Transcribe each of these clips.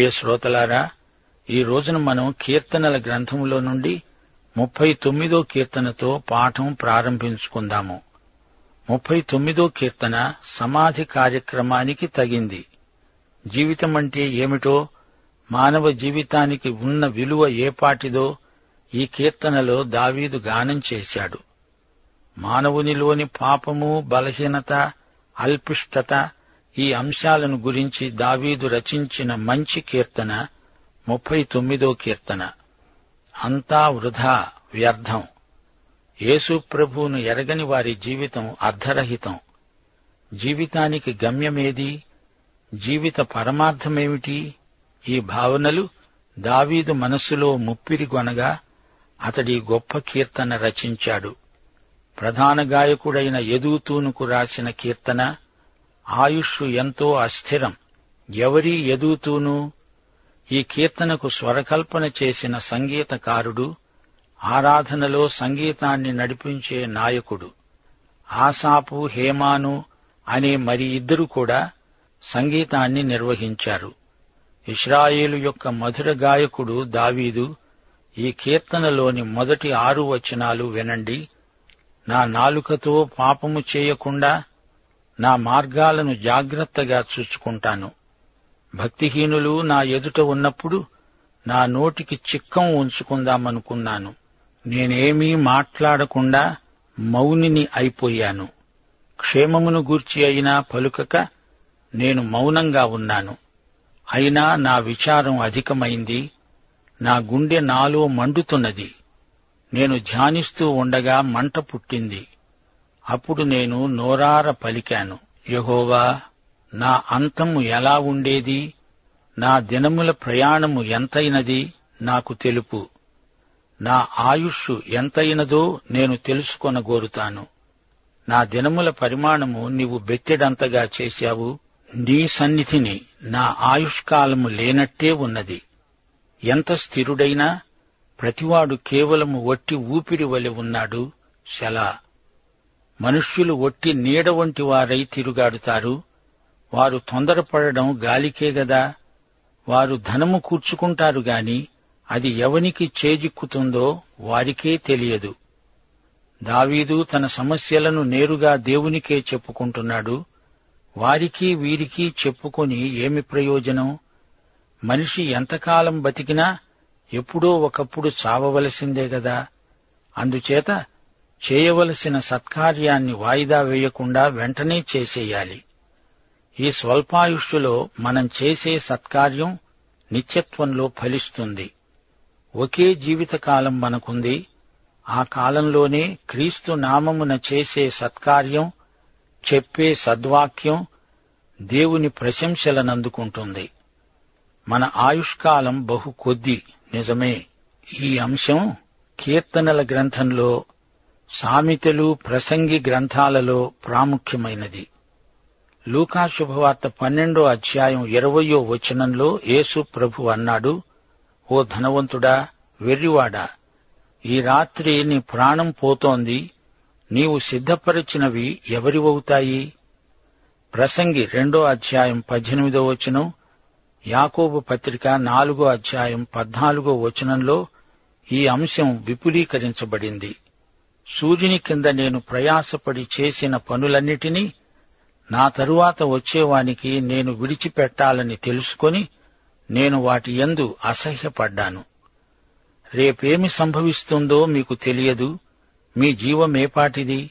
ప్రియ శ్రోతలారా ఈ రోజున మనం కీర్తనల గ్రంథంలో నుండి ముప్పై తొమ్మిదో కీర్తనతో పాఠం ప్రారంభించుకుందాము. ముప్పై తొమ్మిదో కీర్తన సమాధి కార్యక్రమానికి తగింది. జీవితం అంటే ఏమిటో మానవ జీవితానికి ఉన్న విలువ ఏపాటిదో ఈ కీర్తనలో దావీదు గానం చేశాడు. మానవునిలోని పాపము బలహీనత అల్పిష్టత ఈ అంశాలను గురించి దావీదు రచించిన మంచి కీర్తన ముప్పై తొమ్మిదో కీర్తన. అంతా వృధా వ్యర్థం. యేసుప్రభువును ఎరగని వారి జీవితం అర్ధరహితం. జీవితానికి గమ్యమేది? జీవిత పరమార్థమేమిటి? ఈ భావనలు దావీదు మనస్సులో ముప్పిరిగొనగా అతడి గొప్ప కీర్తన రచించాడు. ప్రధాన గాయకుడైన యదూతూనుకు రాసిన కీర్తన ఆయుష్షు ఎంతో అస్థిరం. ఎవరీ ఎదుగుతూనూ ఈ కీర్తనకు స్వరకల్పన చేసిన సంగీతకారుడు ఆరాధనలో సంగీతాన్ని నడిపించే నాయకుడు. ఆసాపు హేమాను అనే మరి ఇద్దరు కూడా సంగీతాన్ని నిర్వహించారు. ఇస్రాయేలు యొక్క మధుర గాయకుడు దావీదు ఈ కీర్తనలోని మొదటి ఆరు వచనాలు వినండి. నా నాలుకతో పాపము చేయకుండా నా మార్గాలను జాగ్రత్తగా చూచుకుంటాను భక్తిహీనులు నా ఎదుట ఉన్నప్పుడు నా నోటికి చిక్కం ఉంచుకుందామనుకున్నాను. నేనేమీ మాట్లాడకుండా మౌనిని అయిపోయాను. క్షేమమును గూర్చి అయినా పలుకక నేను మౌనంగా ఉన్నాను. అయినా నా విచారం అధికమైంది. నా గుండె నాలో మండుతున్నది. నేను ధ్యానిస్తూ ఉండగా మంట పుట్టింది. అప్పుడు నేను నోరార పలికాను. యహోవా నా అంతము ఎలా ఉండేది? నా దినముల ప్రయాణము ఎంతైనది నాకు తెలుపు. నా ఆయుష్ ఎంతైనదో నేను తెలుసుకొనగోరుతాను. నా దినముల పరిమాణము నీవు బెత్తెడంతగా చేశావు. నీ సన్నిధిని నా ఆయుష్కాలము లేనట్టే ఉన్నది. ఎంత స్థిరుడైనా ప్రతివాడు కేవలము వట్టి ఊపిరి వలె ఉన్నాడు. శలా మనుష్యులు ఒట్టి నీడ వంటి వారై తిరుగాడుతారు. వారు తొందరపడడం గాలికే గదా. వారు ధనము కూర్చుకుంటారు గాని అది ఎవనికి చేజిక్కుతుందో వారికే తెలియదు. దావీదు తన సమస్యలను నేరుగా దేవునికే చెప్పుకుంటున్నాడు. వారికి వీరికి చెప్పుకొని ఏమి ప్రయోజనం? మనిషి ఎంతకాలం బతికినా ఎప్పుడో ఒకప్పుడు చావవలసిందే గదా. అందుచేత చేయవలసిన సత్కార్యాన్ని వాయిదా వేయకుండా వెంటనే చేసేయాలి. ఈ స్వల్పాయుష్యులో మనం చేసే సత్కార్యం నిత్యత్వంలో ఫలిస్తుంది. ఒకే జీవితకాలం మనకుంది. ఆ కాలంలోనే క్రీస్తు నామమున చేసే సత్కార్యం చెప్పే సద్వాక్యం దేవుని ప్రశంసలనందుకుంటుంది. మన ఆయుష్కాలం బహు కొద్ది నిజమే. ఈ అంశం కీర్తనల గ్రంథంలో సామెతలు ప్రసంగి గ్రంథాలలో ప్రాముఖ్యమైనది. లూకా శుభవార్త పన్నెండో అధ్యాయం ఇరవయో వచనంలో యేసు ప్రభు అన్నాడు ఓ ధనవంతుడా వెర్రివాడా ఈ రాత్రి నీ ప్రాణం పోతోంది నీవు సిద్ధపరిచినవి ఎవరివవుతాయి ప్రసంగి రెండో అధ్యాయం పద్దెనిమిదో వచనం యాకోబు పత్రిక నాలుగో అధ్యాయం పద్నాలుగో వచనంలో ఈ అంశం విపులీకరించబడింది. సూర్యుని కింద నేను ప్రయాసపడి చేసిన పనులన్నిటినీ నా తరువాత వచ్చేవానికి నేను విడిచిపెట్టాలని తెలుసుకొని నేను వాటి యందు అసహ్యపడ్డాను. రేపేమి సంభవిస్తుందో మీకు తెలియదు. మీ జీవమేపాటిది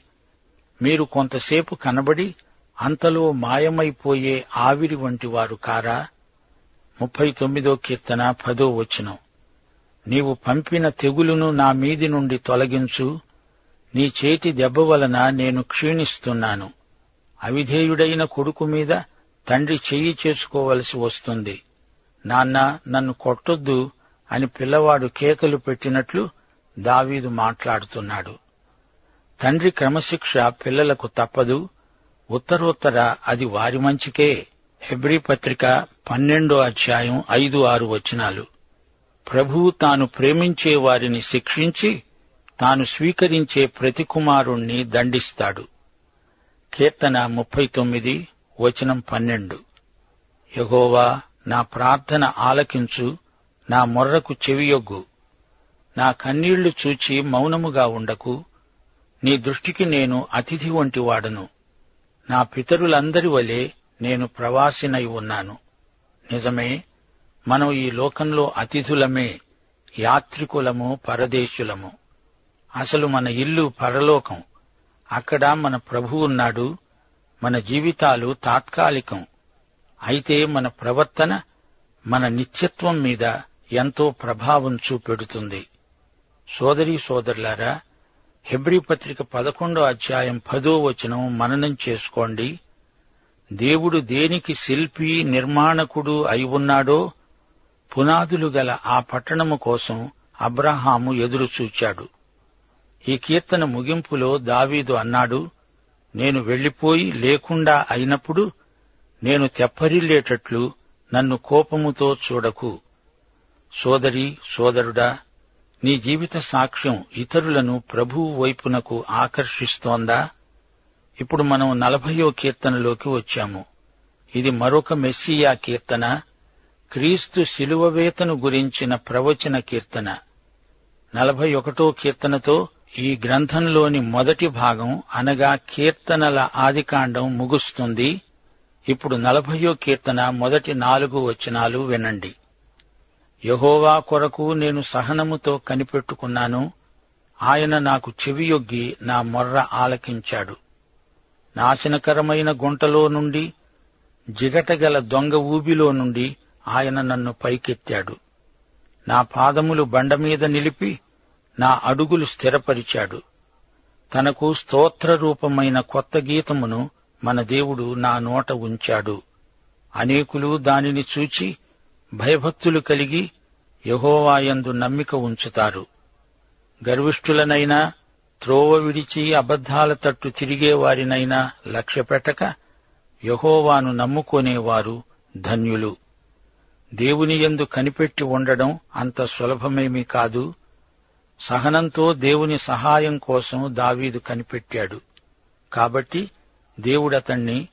మీరు కొంతసేపు కనబడి అంతలో మాయమైపోయే ఆవిరి వంటి వారు కారా? ముప్పై తొమ్మిదో కీర్తన పదో వచనం. నీవు పంపిన తెగులును నా మీది నుండి తొలగించు. నీ చేతి దెబ్బ వలన నేను క్షీణిస్తున్నాను. అవిధేయుడైన కొడుకు మీద తండ్రి చెయ్యి చేసుకోవలసి వస్తుంది. నాన్న నన్ను కొట్టొద్దు అని పిల్లవాడు కేకలు పెట్టినట్లు దావీదు మాట్లాడుతున్నాడు. తండ్రి క్రమశిక్ష పిల్లలకు తప్పదు. ఉత్తరోత్తర అది వారి మంచికే. హెబ్రీ పత్రిక పన్నెండో అధ్యాయం ఐదు ఆరు వచనాలు. ప్రభువు తాను ప్రేమించే వారిని శిక్షించి తాను స్వీకరించే ప్రతి కుమారుణ్ణి దండిస్తాడు. కీర్తన ముప్పై తొమ్మిది వచనం పన్నెండు. యహోవా నా ప్రార్థన ఆలకించు నా మొర్రకు చెవియొగ్గు నా కన్నీళ్ళు చూచి మౌనముగా ఉండకు. నీ దృష్టికి నేను అతిథి వంటి వాడను. నా పితరులందరి వలె నేను ప్రవాసినై ఉన్నాను. నిజమే మనం ఈ లోకంలో అతిథులమే యాత్రికులము పరదేశులము. అసలు మన ఇల్లు పరలోకం. అక్కడ మన ప్రభు ఉన్నాడు. మన జీవితాలు తాత్కాలికం. అయితే మన ప్రవర్తన మన నిత్యత్వం మీద ఎంతో ప్రభావం చూపెడుతుంది. సోదరీ సోదరులారా హెబ్రీ పత్రిక పదకొండో అధ్యాయం పదో వచనం మననం చేసుకోండి. దేవుడు దేనికి శిల్పి నిర్మాణకుడు అయి ఉన్నాడో పునాదులు గల ఆ పట్టణము కోసం అబ్రహాము ఎదురుచూచాడు. ఈ కీర్తన ముగింపులో దావీదు అన్నాడు నేను వెళ్ళిపోయి లేకుండా అయినప్పుడు నేను తెప్పరిల్లేటట్లు నన్ను కోపముతో చూడకు. సోదరి సోదరుడా నీ జీవిత సాక్ష్యం ఇతరులను ప్రభువు వైపునకు ఆకర్షిస్తోందా? ఇప్పుడు మనం నలభయో కీర్తనలోకి వచ్చాము. ఇది మరొక మెస్సియా కీర్తన క్రీస్తు శిలువవేతను గురించిన ప్రవచన కీర్తన. నలభై ఒకటో కీర్తనతో ఈ గ్రంథంలోని మొదటి భాగం అనగా కీర్తనల ఆదికాండం ముగుస్తుంది. ఇప్పుడు నలభయో కీర్తన మొదటి నాలుగు వచనాలు వినండి. యహోవా కొరకు నేను సహనముతో కనిపెట్టుకున్నాను. ఆయన నాకు చెవియొగ్గి నా మొర్ర ఆలకించాడు. నాశనకరమైన గుంటలో నుండి జిగటగల దొంగ ఊబిలో నుండి ఆయన నన్ను పైకెత్తాడు. నా పాదములు బండమీద నిలిపి నా అడుగులు స్థిరపరిచాడు. తనకు స్తోత్ర రూపమైన కొత్త గీతమును మన దేవుడు నా నోట ఉంచాడు. అనేకులు దానిని చూచి భయభక్తులు కలిగి యహోవాయందు నమ్మిక ఉంచుతారు. గర్విష్ఠులనైనా త్రోవ విడిచి అబద్ధాల తట్టు తిరిగేవారినైనా లక్ష్యపెట్టక యహోవాను నమ్ముకొనేవారు ధన్యులు. దేవుని యందు కనిపెట్టి ఉండడం అంత సులభమేమీ కాదు. సహనంతో దేవుని సహాయం కోసం దావీదు కనిపెట్టాడు. కాబట్టి దేవుడతణ్ణి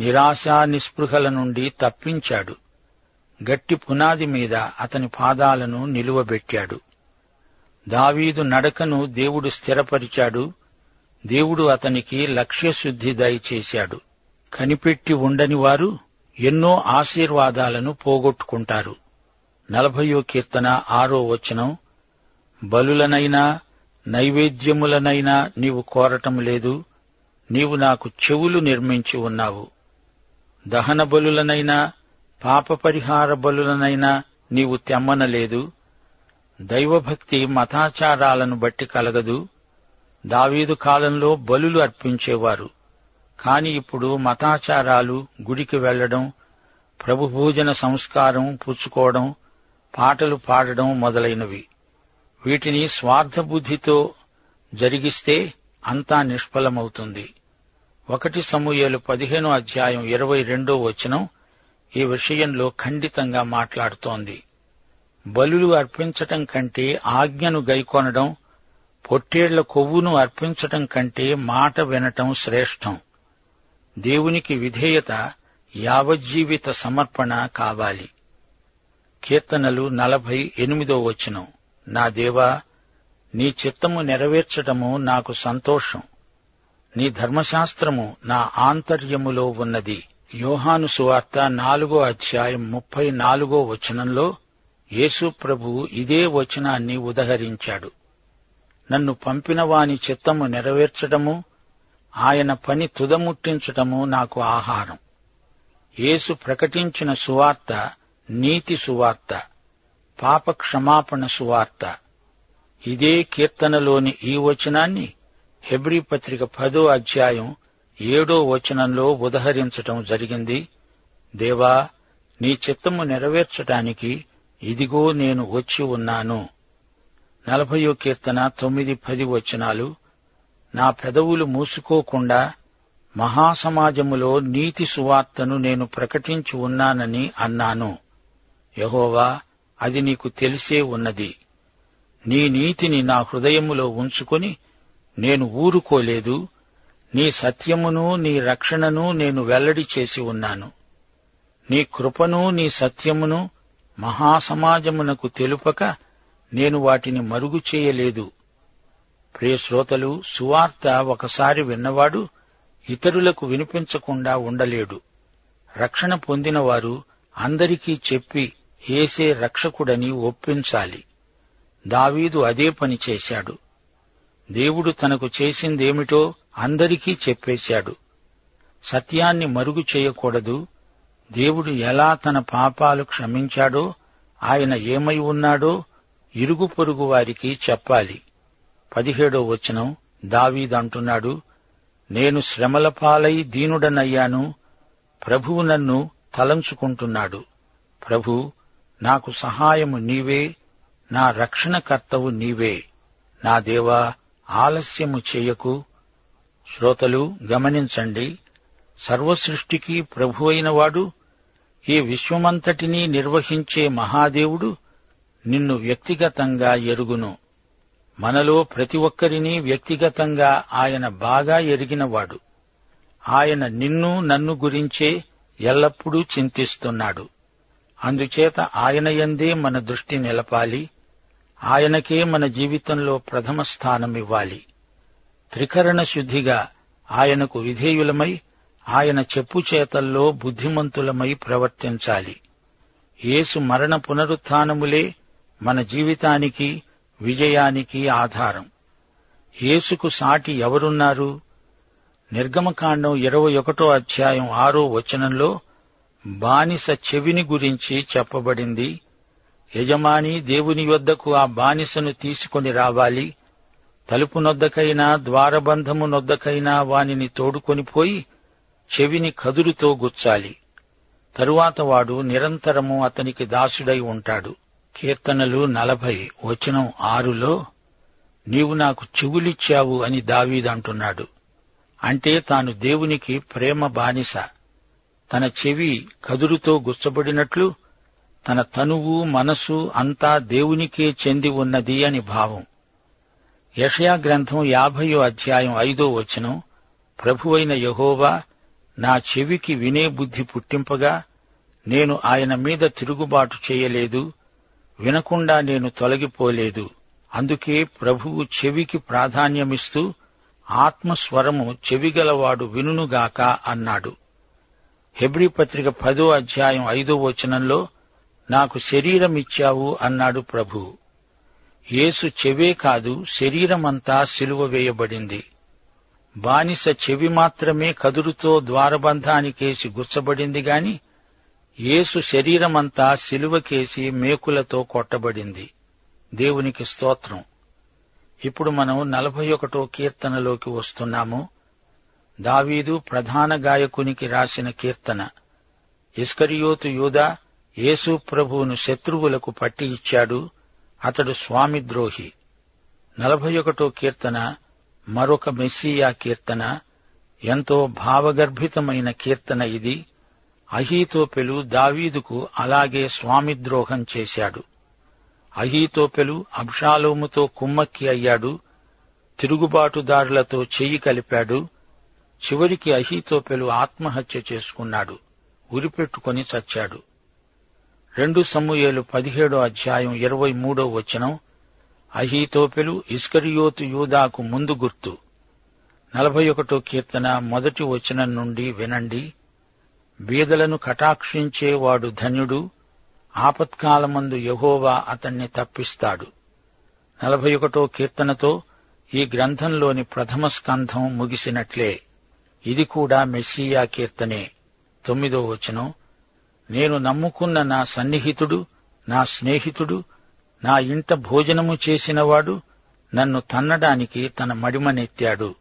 నిరాశా నిస్పృహల నుండి తప్పించాడు. గట్టి పునాది మీద అతని పాదాలను నిలువబెట్టాడు. దావీదు నడకను దేవుడు స్థిరపరిచాడు. దేవుడు అతనికి లక్ష్యశుద్ధి దయచేశాడు. కనిపెట్టి ఉండని వారు ఎన్నో ఆశీర్వాదాలను పోగొట్టుకుంటారు. నలభయో కీర్తన ఆరో వచనం బలులనైనా నైవేద్యములనైనా నీవు కోరటం లేదు. నీవు నాకు చెవులు నిర్మించి ఉన్నావు. దహన బలులనైనా పాప పరిహార బలులనైనా నీవు తెమ్మనలేదు. దైవభక్తి మతాచారాలను బట్టి కలగదు. దావీదు కాలంలో బలులు అర్పించేవారు. కాని ఇప్పుడు మతాచారాలు గుడికి వెళ్ళడం ప్రభుభోజన సంస్కారం పుచ్చుకోవడం పాటలు పాడడం మొదలైనవి. వీటిని స్వార్థబుద్ధితో జరిగిస్తే అంతా నిష్ఫలమవుతుంది. ఒకటి సమూహలు పదిహేనో అధ్యాయం ఇరవై రెండో వచనం ఈ విషయంలో ఖండితంగా మాట్లాడుతోంది. బలులు అర్పించటం కంటే ఆజ్ఞను గైకొనడం పొట్టేళ్ళ కొవ్వును అర్పించటం కంటే మాట వినటం శ్రేష్టం. దేవునికి విధేయత యావజ్జీవిత సమర్పణ కావాలి. కీర్తనలు నలభై ఎనిమిదో వచనం. నా దేవా నీ చిత్తము నెరవేర్చటము నాకు సంతోషం. నీ ధర్మశాస్త్రము నా ఆంతర్యములో ఉన్నది. యోహాను సువార్త నాలుగో అధ్యాయం ముప్పై నాలుగో వచనంలో యేసు ప్రభువు ఇదే వచనాన్ని ఉదహరించాడు. నన్ను పంపిన వాని చిత్తము నెరవేర్చటము ఆయన పని తుదముట్టించటము నాకు ఆహారం. యేసు ప్రకటించిన సువార్త నీతి సువార్త. పాప క్షమాపణ సువార్త ఇదే కీర్తనలోని ఈ వచనాన్ని హెబ్రీ పత్రిక పదో అధ్యాయం ఏడో వచనంలో ఉదహరించటం జరిగింది. దేవా నీ చిత్తము నెరవేర్చటానికి ఇదిగో నేను వచ్చి ఉన్నాను. నలభయో కీర్తన తొమ్మిది పది వచనాలు. నా పెదవులు మూసుకోకుండా మహాసమాజములో నీతి సువార్తను నేను ప్రకటించి ఉన్నానని అన్నాను. యహోవా అది నీకు తెలిసే ఉన్నది. నీ నీతిని నా హృదయములో ఉంచుకొని నేను ఊరుకోలేదు. నీ సత్యమును నీ రక్షణను నేను వెల్లడి చేసి ఉన్నాను. నీ కృపను నీ సత్యమును మహాసమాజమునకు తెలుపక నేను వాటిని మరుగు చేయలేదు. ప్రియశ్రోతలు సువార్త ఒకసారి విన్నవాడు ఇతరులకు వినిపించకుండా ఉండలేడు. రక్షణ పొందినవారు అందరికీ చెప్పి ఏసే రక్షకుడని ఒప్పించాలి. దావీదు అదే పని చేశాడు. దేవుడు తనకు చేసిందేమిటో అందరికీ చెప్పేశాడు. సత్యాన్ని మరుగు చేయకూడదు. దేవుడు ఎలా తన పాపాలు క్షమించాడో ఆయన ఏమై ఉన్నాడో ఇరుగు పొరుగు వారికి చెప్పాలి. పదిహేడో వచనం దావీదంటున్నాడు నేను శ్రమల పాలై దీనుడనయ్యాను. ప్రభువు నన్ను తలంచుకుంటున్నాడు. ప్రభు నాకు సహాయము నీవే నా రక్షణకర్తవు నీవే. నా దేవా ఆలస్యము చేయకు. శ్రోతలు గమనించండి సర్వసృష్టికి ప్రభు అయినవాడు ఈ విశ్వమంతటినీ నిర్వహించే మహాదేవుడు నిన్ను వ్యక్తిగతంగా ఎరుగును. మనలో ప్రతి ఒక్కరినీ వ్యక్తిగతంగా ఆయన బాగా ఎరిగినవాడు. ఆయన నిన్ను నన్ను గురించే ఎల్లప్పుడూ చింతిస్తున్నాడు. అందుచేత ఆయన యందే మన దృష్టి నిలపాలి. ఆయనకే మన జీవితంలో ప్రథమ స్థానమివ్వాలి త్రికరణ శుద్ధిగా ఆయనకు విధేయులమై ఆయన చెప్పు చేతల్లో బుద్ధిమంతులమై ప్రవర్తించాలి. యేసు మరణ పునరుత్నములే మన జీవితానికి విజయానికి ఆధారం. యేసుకు సాటి ఎవరున్నారు? నిర్గమకాండం ఇరవై ఒకటో అధ్యాయం ఆరో వచనంలో బానిస చెవిని గురించి చెప్పబడింది. యజమాని దేవుని యొద్దకు ఆ బానిసను తీసుకొని రావాలి. తలుపు నొద్దకైనా ద్వారబంధము నొద్దకైనా వానిని తోడుకొనిపోయి చెవిని కదురుతో గుచ్చాలి. తరువాత వాడు నిరంతరము అతనికి దాసుడై ఉంటాడు. కీర్తనలు నలభై వచనం ఆరులో నీవు నాకు చెవులిచ్చావు అని దావీదంటున్నాడు అంటే తాను దేవునికి ప్రేమ బానిస. తన చెవి కదురుతో గుచ్చబడినట్లు తన తనువు మనసు అంతా దేవునికే చెంది ఉన్నది అని భావం. యషయా గ్రంథం యాభయో అధ్యాయం ఐదో వచనం ప్రభువైన యహోవా నా చెవికి వినే బుద్ధి పుట్టింపగా నేను ఆయన మీద తిరుగుబాటు చేయలేదు వినకుండా నేను తొలగిపోలేదు. అందుకే ప్రభువు చెవికి ప్రాధాన్యమిస్తూ ఆత్మస్వరము చెవిగలవాడు వినుగాక అన్నాడు. హెబ్రి పత్రిక పదో అధ్యాయం ఐదో వచనంలో నాకు శరీరం ఇచ్చావు అన్నాడు ప్రభు. యేసు చెవే కాదు శరీరమంతా సిలువ వేయబడింది. బానిస చెవి మాత్రమే కదురుతో ద్వారబంధానికేసి గుచ్చబడింది గాని యేసు శరీరమంతా సిలువకేసి మేకులతో కొట్టబడింది. దేవునికి స్తోత్రం. ఇప్పుడు మనం నలభై ఒకటో కీర్తనలోకి వస్తున్నాము. దావీదు ప్రధాన గాయకునికి రాసిన కీర్తన. ఇస్కరియోతు యూదా యేసు ప్రభువును శత్రువులకు పట్టి ఇచ్చాడు అతడు స్వామిద్రోహి నలభై ఒకటో కీర్తన మరొక మెస్సియా కీర్తన ఎంతో భావగర్భితమైన కీర్తన ఇది. అహీతోపెలు దావీదుకు అలాగే స్వామిద్రోహం చేశాడు. అహీతోపెలు అబ్షాలోముతో కుమ్మక్కి అయ్యాడు తిరుగుబాటుదారులతో చెయ్యి కలిపాడు చివరికి అహీతోపెలు ఆత్మహత్య చేసుకున్నాడు. ఉరిపెట్టుకుని చచ్చాడు. రెండు సమూయేలు పదిహేడో అధ్యాయం ఇరవై మూడో వచనం అహీతోపెలు ఇస్కరియోతు యూదాకు ముందు గుర్తు. నలభై ఒకటో కీర్తన మొదటి వచనం నుండి వినండి. బీదలను కటాక్షించేవాడు ధన్యుడు ఆపత్కాలమందు యహోవా అతన్ని తప్పిస్తాడు. నలభై ఒకటో కీర్తనతో ఈ గ్రంథంలోని ప్రథమ స్కంధం ముగిసినట్లే. ఇది కూడా మెస్సియా కీర్తనే తొమ్మిదో వచనం. నేను నమ్ముకున్న నా సన్నిహితుడు నా స్నేహితుడు నా ఇంట భోజనము చేసినవాడు నన్ను తన్నడానికి తన మడిమనెత్తాడు.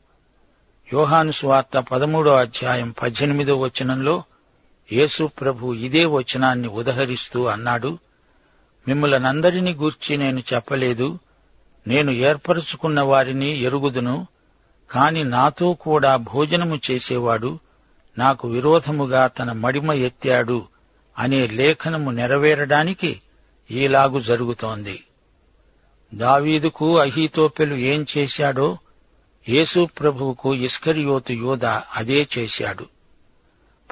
యోహాను స్వార్త పదమూడో అధ్యాయం పద్దెనిమిదో వచనంలో యేసు ప్రభు ఇదే వచనాన్ని ఉదహరిస్తూ అన్నాడు మిమ్మలనందరినీ గూర్చి నేను చెప్పలేదు. నేను ఏర్పరచుకున్న వారిని ఎరుగుదును. కాని నాతో కూడా భోజనము చేసేవాడు నాకు విరోధముగా తన మడిమ ఎత్తాడు అనే లేఖనము నెరవేరడానికి ఈలాగు జరుగుతోంది. దావీదుకు అహీతోపెలు ఏం చేశాడో యేసు ప్రభువుకు ఇస్కరియోతు యోధ అదే చేశాడు.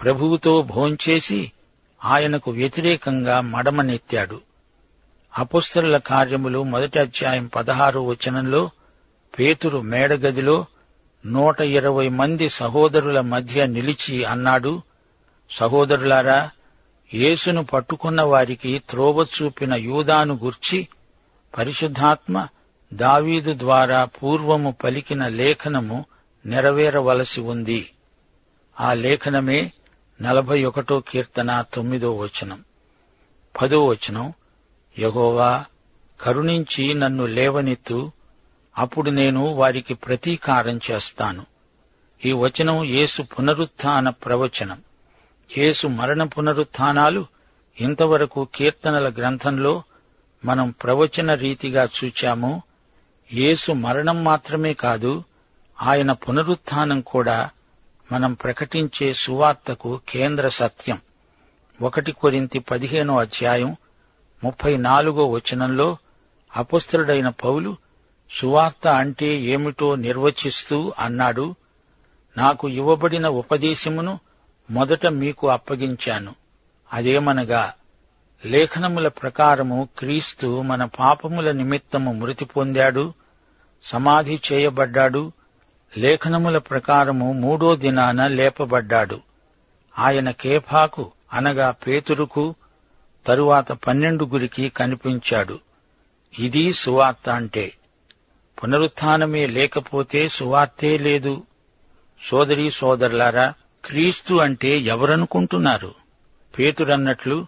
ప్రభువుతో భోంచేసి ఆయనకు వ్యతిరేకంగా మడమనెత్తాడు. అపుస్తరుల కార్యములు మొదటి అధ్యాయం పదహారు వచనంలో పేతురు మేడగదిలో నూట ఇరవై మంది సహోదరుల మధ్య నిలిచి అన్నాడు సహోదరులారా యేసును పట్టుకున్న వారికి త్రోవ చూపిన యూదాను గుర్చి పరిశుద్ధాత్మ దావీదు ద్వారా పూర్వము పలికిన లేఖనము నెరవేరవలసి ఉంది. ఆ లేఖనమే నలభై ఒకటో కీర్తన తొమ్మిదో వచనం. పదో వచనం యహోవా కరుణించి నన్ను లేవనెత్తు అప్పుడు నేను వారికి ప్రతీకారం చేస్తాను. ఈ వచనం యేసు పునరుత్థాన ప్రవచనం. యేసు మరణ పునరుత్థానాలు ఇంతవరకు కీర్తనల గ్రంథంలో మనం ప్రవచన రీతిగా చూచాము. యేసు మరణం మాత్రమే కాదు ఆయన పునరుత్థానం కూడా మనం ప్రకటించే సువార్తకు కేంద్ర సత్యం. ఒకటి కొరింతి పదిహేనో అధ్యాయం ముప్పై నాలుగో వచనంలో అపుస్తలుడైన పౌలు సువార్త అంటే ఏమిటో నిర్వచిస్తూ అన్నాడు నాకు ఇవ్వబడిన ఉపదేశమును మొదట మీకు అప్పగించాను. అదేమనగా లేఖనముల ప్రకారము క్రీస్తు మన పాపముల నిమిత్తము మృతి పొందాడు సమాధి చేయబడ్డాడు లేఖనముల ప్రకారము మూడో దినాన లేపబడ్డాడు. ఆయన కేఫాకు అనగా పేతురుకు తరువాత పన్నెండుగురికి కనిపించాడు. ఇది సువార్త అంటే. పునరుత్నమే లేకపోతే సువార్తే లేదు. సోదరీ సోదరులారా క్రీస్తు అంటే ఎవరనుకుంటున్నారు? పేతురన్నట్లు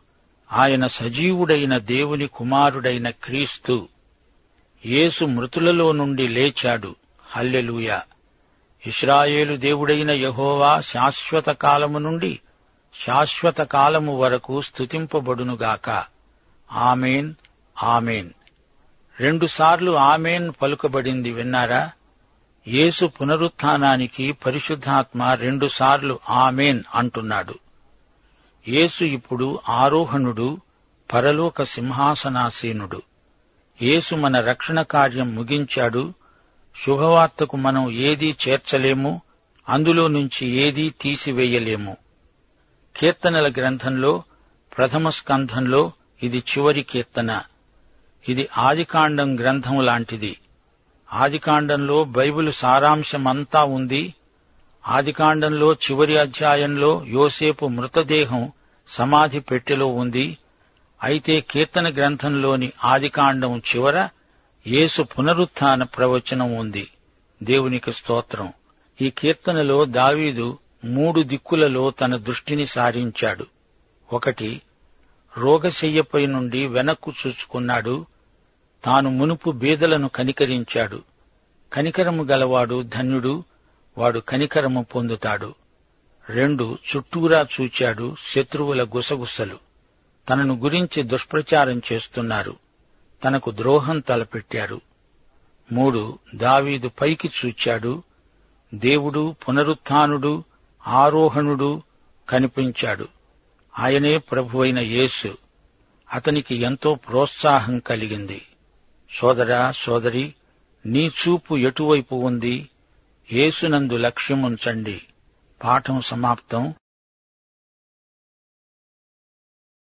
ఆయన సజీవుడైన దేవుని కుమారుడైన క్రీస్తు యేసు మృతులలో నుండి లేచాడు. హల్లెలూయ! ఇస్రాయేలు దేవుడైన యహోవా శాశ్వత కాలము నుండి శాశ్వత కాలము వరకు స్తుతింపబడునుగాక. Amen amen! రెండుసార్లు ఆమెన్ పలుకబడింది విన్నారా? యేసు పునరుత్థానానికి పరిశుద్ధాత్మ రెండుసార్లు ఆమెన్ అంటున్నాడు. యేసు ఇప్పుడు ఆరోహణుడు పరలోక సింహాసనాసీనుడు. యేసు మన రక్షణ కార్యం ముగించాడు. శుభవార్తకు మనం ఏదీ చేర్చలేము అందులో నుంచి ఏదీ తీసివేయలేము. కీర్తనల గ్రంథంలో ప్రథమ స్కంధంలో ఇది చివరి కీర్తన. ఇది ఆదికాండం గ్రంథం లాంటిది. ఆదికాండంలో బైబిల్ సారాంశమంతా ఉంది. ఆదికాండంలో చివరి అధ్యాయంలో యోసేపు మృతదేహం సమాధి పెట్టెలో ఉంది. అయితే కీర్తన గ్రంథంలోని ఆదికాండం చివర యేసు పునరుత్థాన ప్రవచనం ఉంది. దేవునికి స్తోత్రం. ఈ కీర్తనలో దావీదు మూడు దిక్కులలో తన దృష్టిని సారించాడు. ఒకటి రోగశయ్యపై నుండి వెనక్కు చూచుకున్నాడు. తాను మునుపు బీదలను కనికరించాడు. కనికరము గలవాడు ధన్యుడు వాడు కనికరము పొందుతాడు. రెండు చుట్టూరా చూచాడు శత్రువుల గుసగుసలు. తనను గురించి దుష్ప్రచారం చేస్తున్నారు. తనకు ద్రోహం తలపెట్టారు. మూడు దావీదు పైకి చూచాడు. దేవుడు పునరుత్థానుడు ఆరోహణుడు కనిపించాడు. ఆయనే ప్రభువైన యేసు. అతనికి ఎంతో ప్రోత్సాహం కలిగింది. సోదరా సోదరి నీ చూపు ఎటువైపు ఉంది? యేసునందు లక్ష్యముంచండి. పాఠం సమాప్తం.